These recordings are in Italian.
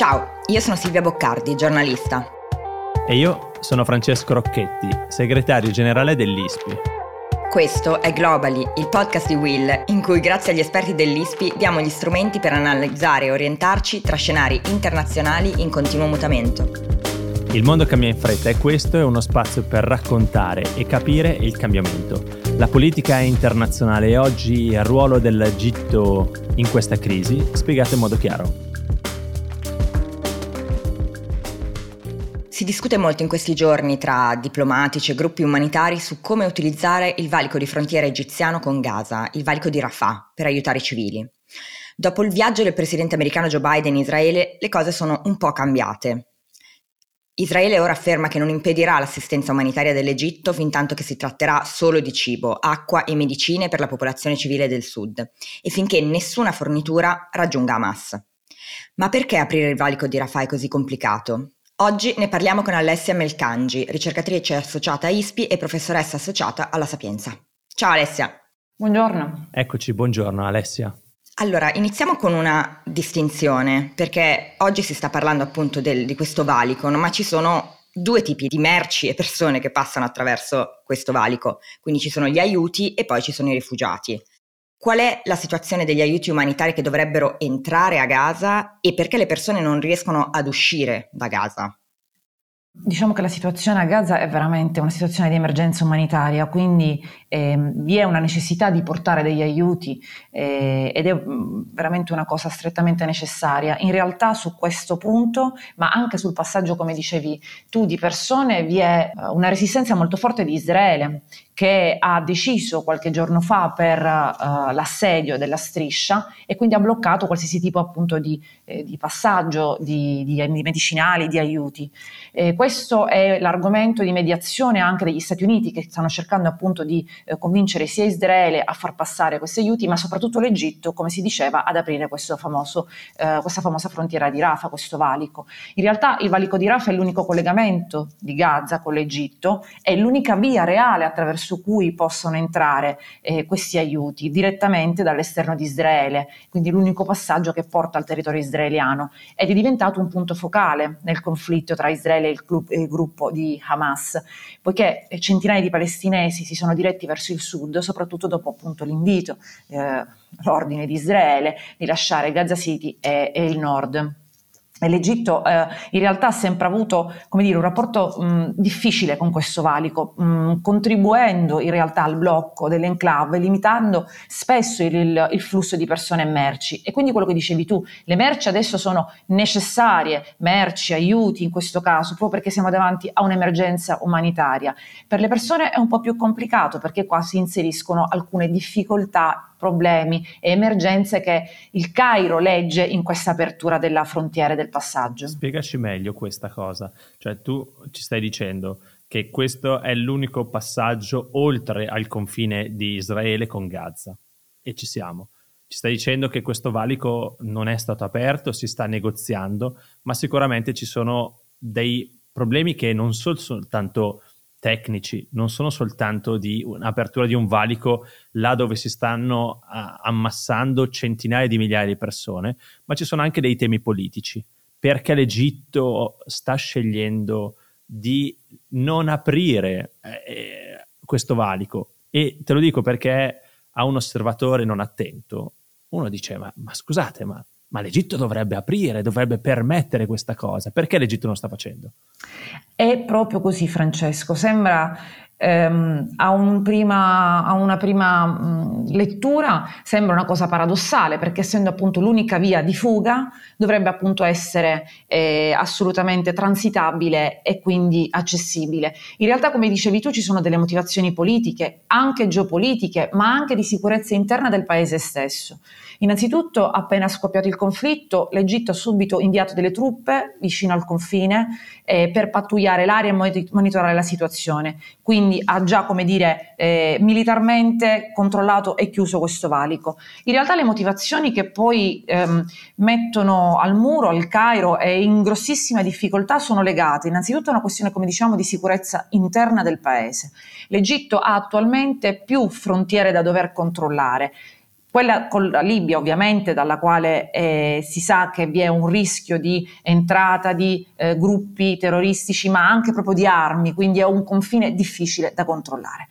Ciao, io sono Silvia Boccardi, giornalista. E io sono Francesco Rocchetti, segretario generale dell'ISPI. Questo è Globally, il podcast di Will, in cui grazie agli esperti dell'ISPI diamo gli strumenti per analizzare e orientarci tra scenari internazionali in continuo mutamento. Il mondo cambia in fretta e questo è uno spazio per raccontare e capire il cambiamento. La politica internazionale e oggi il ruolo dell'Egitto in questa crisi, spiegato in modo chiaro. Si discute molto in questi giorni tra diplomatici e gruppi umanitari su come utilizzare il valico di frontiera egiziano con Gaza, il valico di Rafah, per aiutare i civili. Dopo il viaggio del presidente americano Joe Biden in Israele, le cose sono un po' cambiate. Israele ora afferma che non impedirà l'assistenza umanitaria dell'Egitto fin tanto che si tratterà solo di cibo, acqua e medicine per la popolazione civile del sud e finché nessuna fornitura raggiunga Hamas. Ma perché aprire il valico di Rafah è così complicato? Oggi ne parliamo con Alessia Melcangi, ricercatrice associata a ISPI e professoressa associata alla Sapienza. Ciao Alessia. Buongiorno. Eccoci, buongiorno Alessia. Allora, iniziamo con una distinzione, perché oggi si sta parlando appunto del, di questo valico, ma ci sono due tipi di merci e persone che passano attraverso questo valico. Quindi ci sono gli aiuti e poi ci sono i rifugiati. Qual è la situazione degli aiuti umanitari che dovrebbero entrare a Gaza e perché le persone non riescono ad uscire da Gaza? Diciamo che la situazione a Gaza è veramente una situazione di emergenza umanitaria, quindi eh, vi è una necessità di portare degli aiuti eh, ed è mm, veramente una cosa strettamente necessaria. In realtà su questo punto, ma anche sul passaggio, come dicevi tu, di persone, vi è eh, una resistenza molto forte di Israele che ha deciso qualche giorno fa per uh, l'assedio della striscia e quindi ha bloccato qualsiasi tipo appunto di, eh, di passaggio di, di, di, medicinali, di aiuti. Eh, questo è l'argomento di mediazione anche degli Stati Uniti che stanno cercando appunto di eh, convincere sia Israele a far passare questi aiuti, ma soprattutto l'Egitto, come si diceva, ad aprire famoso, eh, questa famosa frontiera di Rafa, questo valico. In realtà il valico di Rafa è l'unico collegamento di Gaza con l'Egitto, è l'unica via reale attraverso cui possono entrare eh, questi aiuti direttamente dall'esterno di Israele, quindi l'unico passaggio che porta al territorio israeliano ed è diventato un punto focale nel conflitto tra Israele e il, club, il gruppo di Hamas, poiché centinaia di palestinesi si sono diretti verso il sud, soprattutto dopo appunto l'invito, eh, l'ordine di Israele di lasciare Gaza City e, e il nord. L'Egitto eh, in realtà ha sempre avuto dire, un rapporto mh, difficile con questo valico, mh, contribuendo in realtà al blocco dell'enclave, limitando spesso il, il, il, flusso di persone e merci. E quindi quello che dicevi tu, le merci adesso sono necessarie, merci, aiuti in questo caso, proprio perché siamo davanti a un'emergenza umanitaria. Per le persone è un po' più complicato perché qua si inseriscono alcune difficoltà problemi e emergenze che il Cairo legge in questa apertura della frontiera del passaggio. Spiegaci meglio questa cosa, cioè tu ci stai dicendo che questo è l'unico passaggio oltre al confine di Israele con Gaza e ci siamo. Ci stai dicendo che questo valico non è stato aperto, si sta negoziando, ma sicuramente ci sono dei problemi che non sono soltanto tecnici, non sono soltanto di un'apertura di un valico là dove si stanno ammassando centinaia di migliaia di persone, ma ci sono anche dei temi politici. Perché l'Egitto sta scegliendo di non aprire eh, questo valico? E te lo dico perché a un osservatore non attento, uno dice: Ma, ma scusate, ma ma l'Egitto dovrebbe aprire, dovrebbe permettere questa cosa. Perché l'Egitto non sta facendo? È proprio così, Francesco. Sembra ehm, a, un prima, a, una prima mh, lettura sembra una cosa paradossale perché essendo appunto l'unica via di fuga dovrebbe appunto essere eh, assolutamente transitabile e quindi accessibile. In realtà come dicevi tu ci sono delle motivazioni politiche, anche geopolitiche, ma anche di sicurezza interna del paese stesso. Innanzitutto appena scoppiato il conflitto l'Egitto ha subito inviato delle truppe vicino al confine eh, per pattugliare l'area e monitorare la situazione. Quindi ha già, come dire, eh, militarmente controllato e chiuso questo valico. In realtà le motivazioni che poi ehm, mettono al muro il Cairo e in grossissima difficoltà sono legate innanzitutto a una questione, come diciamo, di sicurezza interna del paese. L'Egitto ha attualmente più frontiere da dover controllare quella con la Libia ovviamente dalla quale eh, si sa che vi è un rischio di entrata di eh, gruppi terroristici ma anche proprio di armi, quindi è un confine difficile da controllare.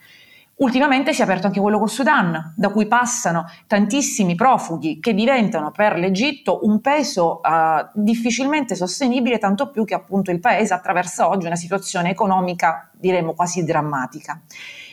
Ultimamente si è aperto anche quello col Sudan, da cui passano tantissimi profughi che diventano per l'Egitto un peso uh, difficilmente sostenibile, tanto più che appunto il paese attraversa oggi una situazione economica, diremo quasi drammatica.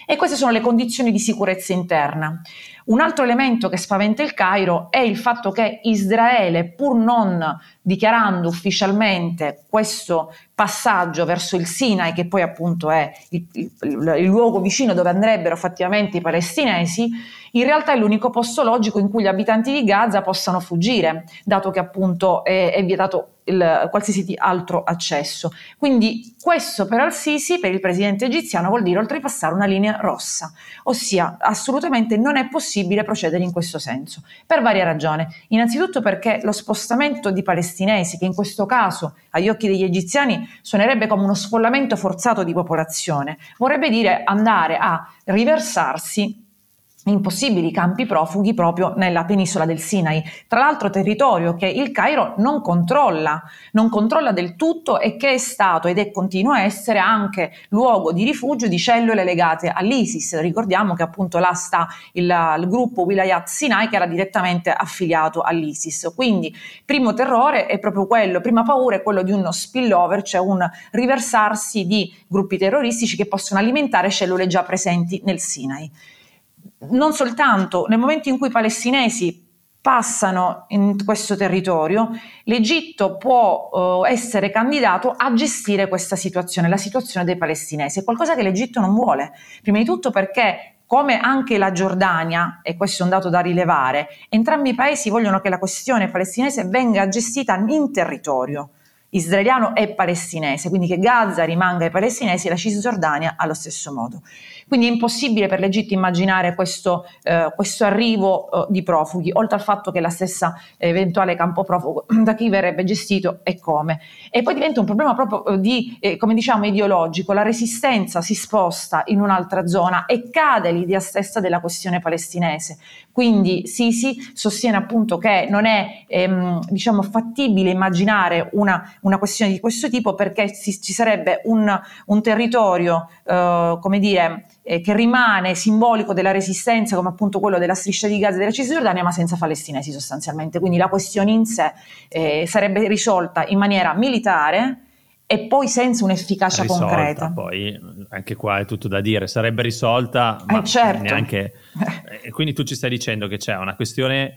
E queste sono le condizioni di sicurezza interna. Un altro elemento che spaventa il Cairo è il fatto che Israele, pur non dichiarando ufficialmente questo passaggio verso il Sinai, che poi appunto è il, il, il luogo vicino dove andrebbero effettivamente i palestinesi, in realtà è l'unico posto logico in cui gli abitanti di Gaza possano fuggire, dato che appunto è, è vietato il, qualsiasi altro accesso. Quindi questo per Al-Sisi, per il presidente egiziano, vuol dire oltrepassare una linea rossa, ossia assolutamente non è possibile procedere in questo senso, per varie ragioni. Innanzitutto perché lo spostamento di palestinesi, che in questo caso agli occhi degli egiziani suonerebbe come uno sfollamento forzato di popolazione, vorrebbe dire andare a riversarsi in possibili campi profughi proprio nella penisola del Sinai. Tra l'altro territorio che il Cairo non controlla, non controlla del tutto e che è stato ed è continua a essere anche luogo di rifugio di cellule legate all'ISIS. Ricordiamo che appunto là sta il, il gruppo Wilayat Sinai che era direttamente affiliato all'ISIS. Quindi primo terrore è proprio quello, prima paura è quello di uno spillover, cioè un riversarsi di gruppi terroristici che possono alimentare cellule già presenti nel Sinai non soltanto nel momento in cui i palestinesi passano in questo territorio, l'Egitto può eh, essere candidato a gestire questa situazione, la situazione dei palestinesi. È qualcosa che l'Egitto non vuole, prima di tutto perché come anche la Giordania, e questo è un dato da rilevare, entrambi i paesi vogliono che la questione palestinese venga gestita in territorio israeliano e palestinese, quindi che Gaza rimanga ai palestinesi e la Cisgiordania allo stesso modo. Quindi è impossibile per l'Egitto immaginare questo, eh, questo arrivo eh, di profughi, oltre al fatto che la stessa eventuale campo profugo da chi verrebbe gestito e come. E poi diventa un problema proprio eh, di, eh, come diciamo, ideologico, la resistenza si sposta in un'altra zona e cade l'idea stessa della questione palestinese. Quindi Sisi sostiene appunto che non è ehm, diciamo, fattibile immaginare una, una, questione di questo tipo perché ci, ci sarebbe un, un territorio, eh, come dire, eh, che rimane simbolico della resistenza come appunto quello della striscia di Gaza e della Cisgiordania ma senza palestinesi sostanzialmente, quindi la questione in sé eh, sarebbe risolta in maniera militare e poi senza un'efficacia risolta, concreta. Poi anche qua è tutto da dire, sarebbe risolta, ma eh certo. neanche... Eh, quindi tu ci stai dicendo che c'è una questione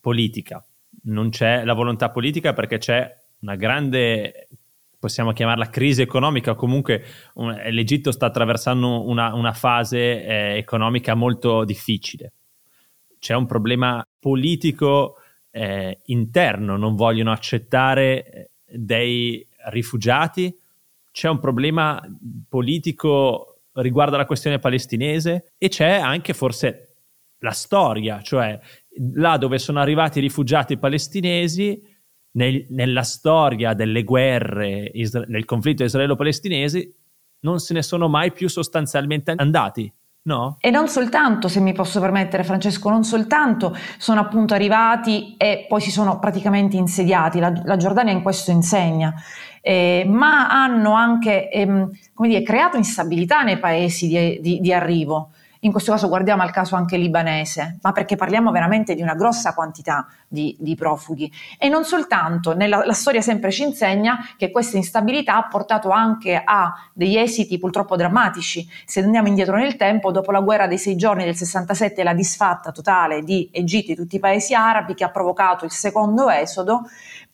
politica, non c'è la volontà politica perché c'è una grande possiamo chiamarla crisi economica, comunque un, l'Egitto sta attraversando una, una fase eh, economica molto difficile. C'è un problema politico eh, interno, non vogliono accettare eh, dei rifugiati, c'è un problema politico riguardo alla questione palestinese e c'è anche forse la storia, cioè là dove sono arrivati i rifugiati palestinesi nel, nella storia delle guerre, isra- del conflitto israelo-palestinese, non se ne sono mai più sostanzialmente andati. No? E non soltanto, se mi posso permettere Francesco, non soltanto sono appunto arrivati e poi si sono praticamente insediati, la, la Giordania in questo insegna, eh, ma hanno anche ehm, dire, creato instabilità nei paesi di, di, di arrivo in questo caso guardiamo al caso anche libanese, ma perché parliamo veramente di una grossa quantità di, di profughi. E non soltanto, nella, la storia sempre ci insegna che questa instabilità ha portato anche a degli esiti purtroppo drammatici. Se andiamo indietro nel tempo, dopo la guerra dei sei giorni del 67 la disfatta totale di Egitto e tutti i paesi arabi che ha provocato il secondo esodo,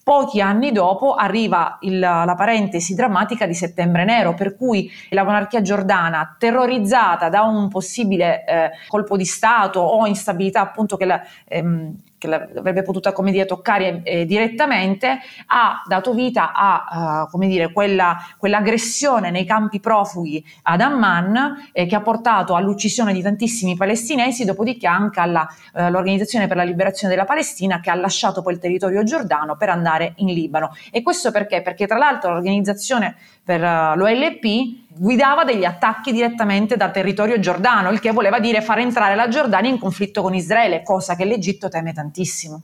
Pochi anni dopo arriva il, la parentesi drammatica di Settembre Nero, per cui la monarchia giordana, terrorizzata da un possibile eh, colpo di Stato o instabilità appunto che la, ehm, che l'avrebbe potuta come dire, toccare eh, direttamente, ha dato vita a uh, come dire, quella, quell'aggressione nei campi profughi ad Amman eh, che ha portato all'uccisione di tantissimi palestinesi, dopodiché anche all'Organizzazione uh, per la Liberazione della Palestina che ha lasciato poi il territorio giordano per andare in Libano. E questo perché? Perché tra l'altro l'Organizzazione per uh, l'OLP guidava degli attacchi direttamente da territorio giordano, il che voleva dire far entrare la Giordania in conflitto con Israele, cosa che l'Egitto teme tantissimo.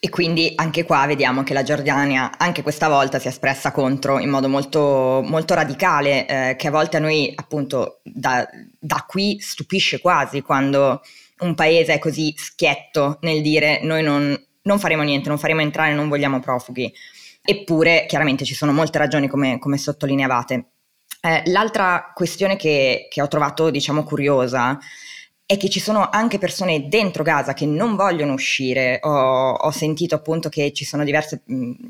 E quindi anche qua vediamo che la Giordania anche questa volta si è espressa contro in modo molto, molto radicale, eh, che a volte a noi appunto da, da qui stupisce quasi quando un paese è così schietto nel dire noi non, non faremo niente, non faremo entrare, non vogliamo profughi. Eppure chiaramente ci sono molte ragioni come, come sottolineavate. Eh, l'altra questione che, che ho trovato diciamo curiosa è che ci sono anche persone dentro Gaza che non vogliono uscire. Ho, ho sentito appunto che ci sono diverse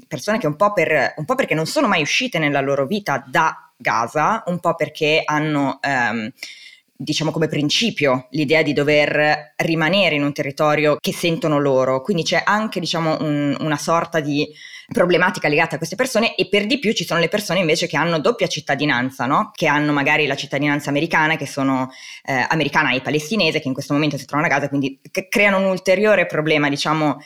persone che un po, per, un po', perché non sono mai uscite nella loro vita da Gaza, un po' perché hanno... Um, diciamo come principio l'idea di dover rimanere in un territorio che sentono loro, quindi c'è anche diciamo un, una sorta di problematica legata a queste persone e per di più ci sono le persone invece che hanno doppia cittadinanza, no? che hanno magari la cittadinanza americana, che sono eh, americana e palestinese, che in questo momento si trovano a Gaza, quindi creano un ulteriore problema diciamo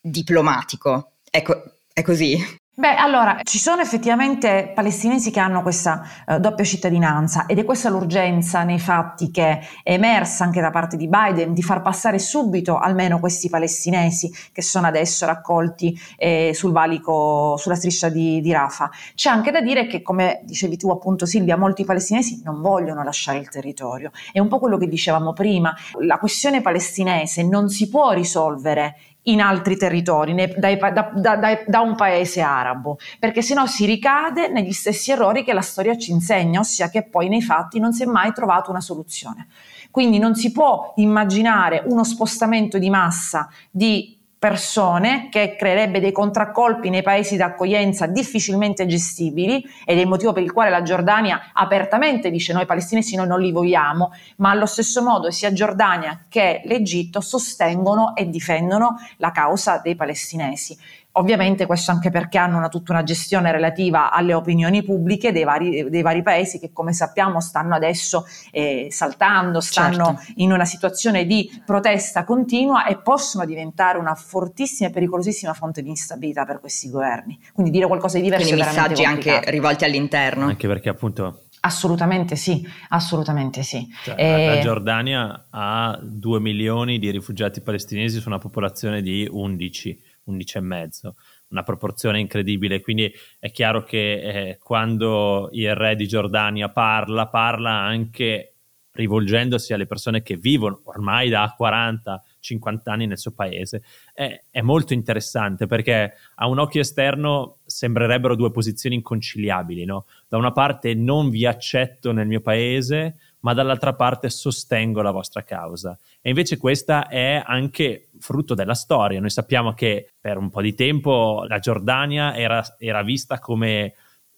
diplomatico. Ecco, è così. Beh, allora, ci sono effettivamente palestinesi che hanno questa uh, doppia cittadinanza ed è questa l'urgenza nei fatti che è emersa anche da parte di Biden di far passare subito almeno questi palestinesi che sono adesso raccolti eh, sul valico, sulla striscia di, di Rafah. C'è anche da dire che, come dicevi tu appunto Silvia, molti palestinesi non vogliono lasciare il territorio. È un po' quello che dicevamo prima, la questione palestinese non si può risolvere in altri territori, ne, dai, da, da, da, da, un paese arabo, perché sennò si ricade negli stessi errori che la storia ci insegna, ossia che poi nei fatti non si è mai trovato una soluzione. Quindi non si può immaginare uno spostamento di massa di persone che creerebbe dei contraccolpi nei paesi d'accoglienza difficilmente gestibili ed è il motivo per il quale la Giordania apertamente dice noi palestinesi noi non li vogliamo, ma allo stesso modo sia Giordania che l'Egitto sostengono e difendono la causa dei palestinesi. Ovviamente questo anche perché hanno una, tutta una gestione relativa alle opinioni pubbliche dei vari, dei vari paesi che come sappiamo stanno adesso eh, saltando, stanno certo. in una situazione di protesta continua e possono diventare una fortissima e pericolosissima fonte di instabilità per questi governi. Quindi dire qualcosa di diverso Quindi è messaggi anche rivolti all'interno. Anche perché appunto Assolutamente sì, assolutamente sì. Cioè, e... La Giordania ha 2 milioni di rifugiati palestinesi su una popolazione di 11 11 e mezzo, una proporzione incredibile. Quindi è chiaro che eh, quando il re di Giordania parla, parla anche rivolgendosi alle persone che vivono ormai da 40 50 anni nel suo paese. È, è, molto interessante perché a un occhio esterno sembrerebbero due posizioni inconciliabili. No? Da una parte non vi accetto nel mio paese, ma dall'altra parte sostengo la vostra causa. E invece questa è anche frutto della storia. Noi sappiamo che per un po' di tempo la Giordania era, era vista come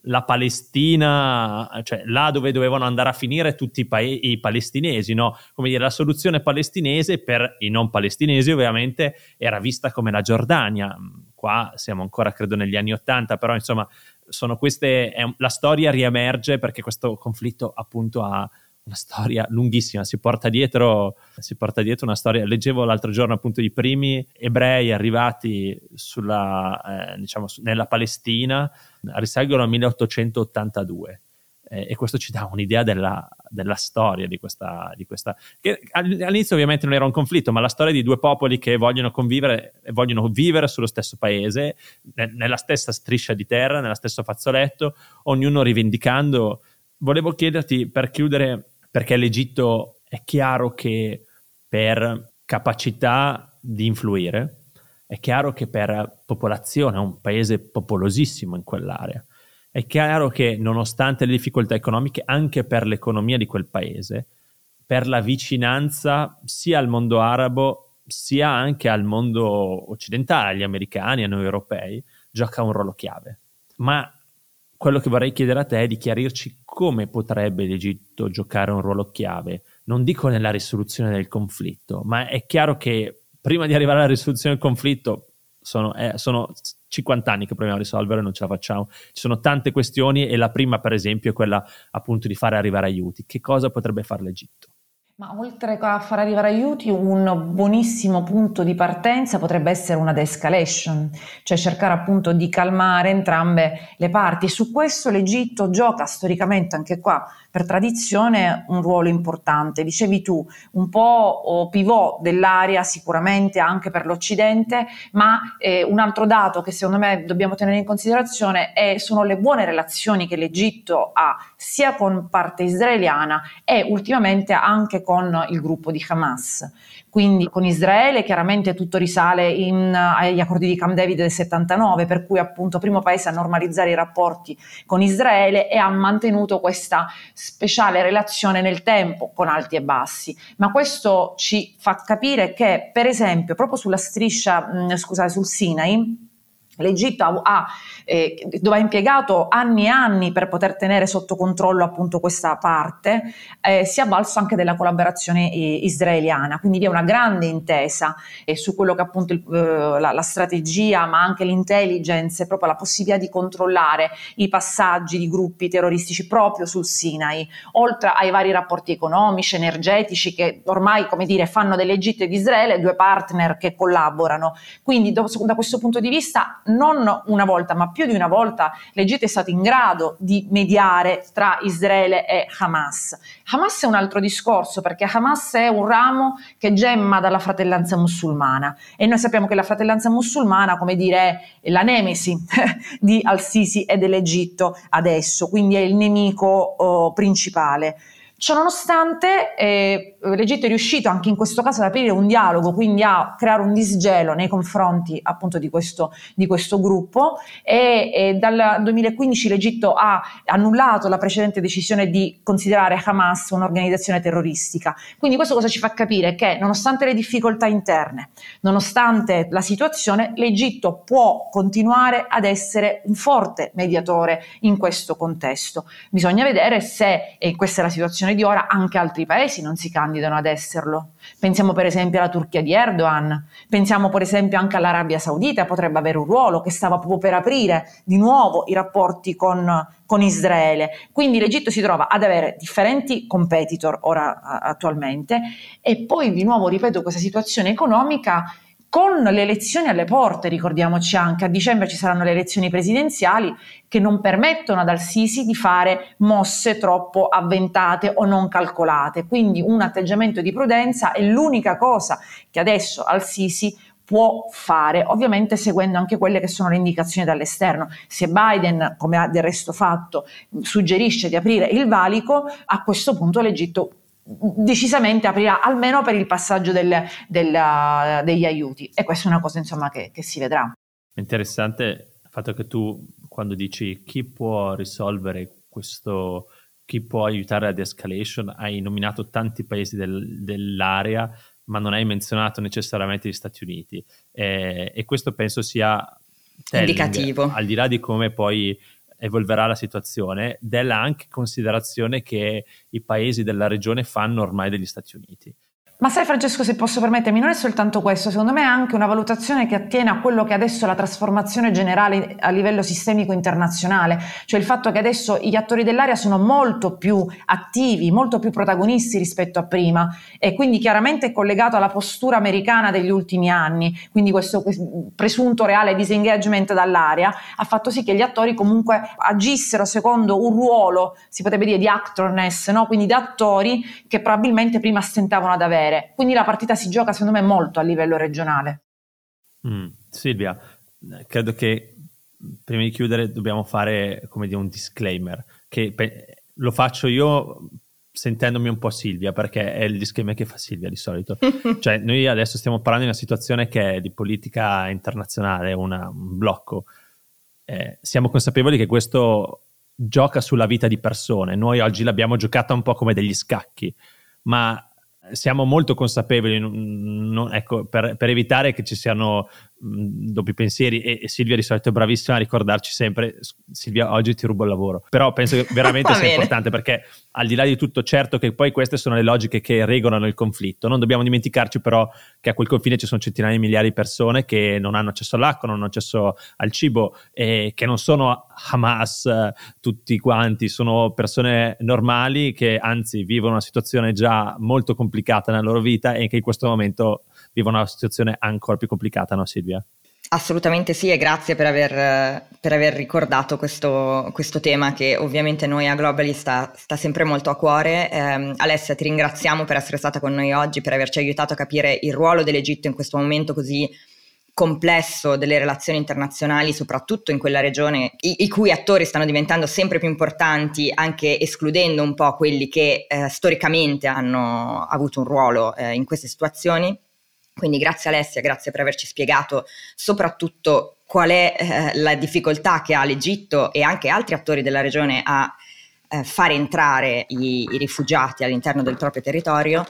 la Palestina, cioè là dove dovevano andare a finire tutti i, pa- i palestinesi, no? Come dire, la soluzione palestinese per i non palestinesi ovviamente era vista come la Giordania. Qua siamo ancora, credo, negli anni Ottanta, però insomma, sono queste, è, la storia riemerge perché questo conflitto appunto ha una storia lunghissima, si porta, dietro, si porta dietro una storia. Leggevo l'altro giorno appunto i primi ebrei arrivati sulla, eh, diciamo, nella Palestina, risalgono al 1882. Eh, e questo ci dà un'idea della, della storia di questa, di questa, all'inizio ovviamente non era un conflitto, ma la storia di due popoli che vogliono convivere e vogliono vivere sullo stesso paese, nella stessa striscia di terra, nello stesso fazzoletto, ognuno rivendicando. Volevo chiederti per chiudere perché l'Egitto è chiaro che per capacità di influire, è chiaro che per popolazione è un paese popolosissimo in quell'area. È chiaro che nonostante le difficoltà economiche, anche per l'economia di quel paese, per la vicinanza sia al mondo arabo sia anche al mondo occidentale, agli americani, a noi europei, gioca un ruolo chiave. Ma quello che vorrei chiedere a te è di chiarirci come potrebbe l'Egitto giocare un ruolo chiave. Non dico nella risoluzione del conflitto, ma è chiaro che prima di arrivare alla risoluzione del conflitto sono, eh, sono 50 anni che proviamo a risolvere e non ce la facciamo. Ci sono tante questioni e la prima, per esempio, è quella appunto di fare arrivare aiuti. Che cosa potrebbe fare l'Egitto? Ma oltre a far arrivare aiuti, un buonissimo punto di partenza potrebbe essere una de-escalation, cioè cercare appunto di calmare entrambe le parti. Su questo l'Egitto gioca storicamente anche qua per tradizione un ruolo importante. Dicevi tu, un po' pivot dell'area sicuramente anche per l'Occidente, ma eh, un altro dato che secondo me dobbiamo tenere in considerazione è, sono le buone relazioni che l'Egitto ha sia con parte israeliana e ultimamente anche con il gruppo di Hamas. Quindi con Israele chiaramente tutto risale in, agli accordi di Camp David del 79, per cui appunto primo paese a normalizzare i rapporti con Israele e ha mantenuto questa speciale relazione nel tempo con alti e bassi. Ma questo ci fa capire che per esempio proprio sulla striscia, mh, scusate, sul Sinai, L'Egitto ha, eh, dove ha impiegato anni e anni per poter tenere sotto controllo appunto questa parte, eh, si è avvalso anche della collaborazione eh, israeliana, quindi vi è una grande intesa eh, su quello che appunto il, eh, la, la, strategia, ma anche l'intelligence, proprio la possibilità di controllare i passaggi di gruppi terroristici proprio sul Sinai, oltre ai vari rapporti economici, energetici che ormai, come dire, fanno dell'Egitto e di Israele due partner che collaborano. Quindi da, da questo punto di vista non una volta, ma più di una volta l'Egitto è stato in grado di mediare tra Israele e Hamas. Hamas è un altro discorso perché Hamas è un ramo che gemma dalla fratellanza musulmana e noi sappiamo che la fratellanza musulmana, come dire, è la nemesi di Al-Sisi e dell'Egitto adesso, quindi è il nemico oh, principale. Ciononostante eh, l'Egitto è riuscito anche in questo caso ad aprire un dialogo, quindi a creare un disgelo nei confronti appunto di questo, di questo gruppo e, e, dal 2015 l'Egitto ha annullato la precedente decisione di considerare Hamas un'organizzazione terroristica. Quindi questo cosa ci fa capire? Che nonostante le difficoltà interne, nonostante la situazione, l'Egitto può continuare ad essere un forte mediatore in questo contesto. Bisogna vedere se, e questa è la situazione di ora anche altri paesi non si candidano ad esserlo. Pensiamo per esempio alla Turchia di Erdogan, pensiamo per esempio anche all'Arabia Saudita, potrebbe avere un ruolo che stava proprio per aprire di nuovo i rapporti con, con Israele. Quindi l'Egitto si trova ad avere differenti competitor ora attualmente e poi di nuovo, ripeto, questa situazione economica con le elezioni alle porte, ricordiamoci anche, a dicembre ci saranno le elezioni presidenziali che non permettono ad Al-Sisi di fare mosse troppo avventate o non calcolate. Quindi un atteggiamento di prudenza è l'unica cosa che adesso Al-Sisi può fare, ovviamente seguendo anche quelle che sono le indicazioni dall'esterno. Se Biden, come ha del resto fatto, suggerisce di aprire il valico, a questo punto l'Egitto decisamente aprirà almeno per il passaggio del, del, degli aiuti e questa è una cosa insomma che, che si vedrà. Interessante il fatto che tu quando dici chi può risolvere questo, chi può aiutare la de-escalation, hai nominato tanti paesi del, dell'area, ma non hai menzionato necessariamente gli Stati Uniti. Eh, e questo penso sia telling, indicativo. Al di là di come poi evolverà la situazione, della anche considerazione che i paesi della regione fanno ormai degli Stati Uniti. Ma sai Francesco, se posso permettermi, non è soltanto questo, secondo me è anche una valutazione che attiene a quello che adesso è la trasformazione generale a livello sistemico internazionale, cioè il fatto che adesso gli attori dell'area sono molto più attivi, molto più protagonisti rispetto a prima. E quindi chiaramente è collegato alla postura americana degli ultimi anni, quindi questo presunto reale disengagement dall'area ha fatto sì che gli attori comunque agissero secondo un ruolo, si potrebbe dire, di actorness, no? quindi di attori che probabilmente prima stentavano ad avere vedere. Quindi la partita si gioca secondo me molto a livello regionale. Mm, Silvia, credo che prima di chiudere dobbiamo fare come dire un disclaimer che pe- lo faccio io sentendomi un po' Silvia perché è il disclaimer che fa Silvia di solito. cioè noi adesso stiamo parlando di una situazione che è di politica internazionale, una, un blocco. Eh, siamo consapevoli che questo gioca sulla vita di persone. Noi oggi l'abbiamo giocata un po' come degli scacchi, ma siamo molto consapevoli, non, ecco, per, per, evitare che ci siano doppi pensieri e, e, Silvia di solito è bravissima a ricordarci sempre Silvia oggi ti rubo il lavoro. Però penso che veramente sia importante perché al di là di tutto certo che poi queste sono le logiche che regolano il conflitto. Non dobbiamo dimenticarci però che a quel confine ci sono centinaia di migliaia di persone che non hanno accesso all'acqua non hanno accesso al cibo e che non sono Hamas tutti quanti sono persone normali che anzi vivono una situazione già molto complicata nella loro vita e che in questo momento vivono una situazione ancora più complicata, no Silvia? Assolutamente sì e grazie per aver, per aver ricordato questo, questo, tema che ovviamente noi a Globally sta, sta sempre molto a cuore. Eh, Alessia ti ringraziamo per essere stata con noi oggi, per averci aiutato a capire il ruolo dell'Egitto in questo momento così complesso delle relazioni internazionali, soprattutto in quella regione, i, i, cui attori stanno diventando sempre più importanti, anche escludendo un po' quelli che eh, storicamente hanno avuto un ruolo eh, in queste situazioni. Quindi grazie Alessia, grazie per averci spiegato soprattutto qual è eh, la difficoltà che ha l'Egitto e anche altri attori della regione a eh, fare entrare i, i, rifugiati all'interno del proprio territorio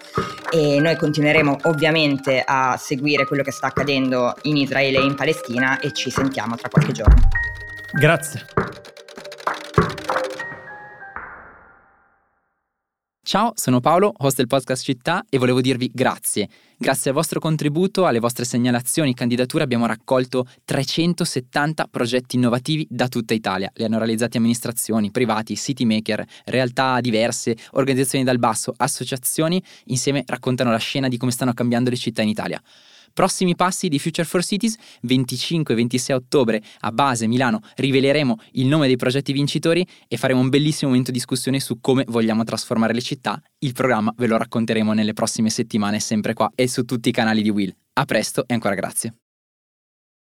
e noi continueremo ovviamente a seguire quello che sta accadendo in Israele e in Palestina e ci sentiamo tra qualche giorno. Grazie. Ciao, sono Paolo, host del podcast Città e volevo dirvi grazie. Grazie al vostro contributo, alle vostre segnalazioni e candidature abbiamo raccolto 370 progetti innovativi da tutta Italia. Li hanno realizzati amministrazioni, privati, city maker, realtà diverse, organizzazioni dal basso, associazioni, insieme raccontano la scena di come stanno cambiando le città in Italia. Prossimi passi di Future for Cities, 25 e 26 ottobre a Base, Milano, riveleremo il nome dei progetti vincitori e faremo un bellissimo momento di discussione su come vogliamo trasformare le città. Il programma ve lo racconteremo nelle prossime settimane sempre qua e su tutti i canali di Will. A presto e ancora grazie.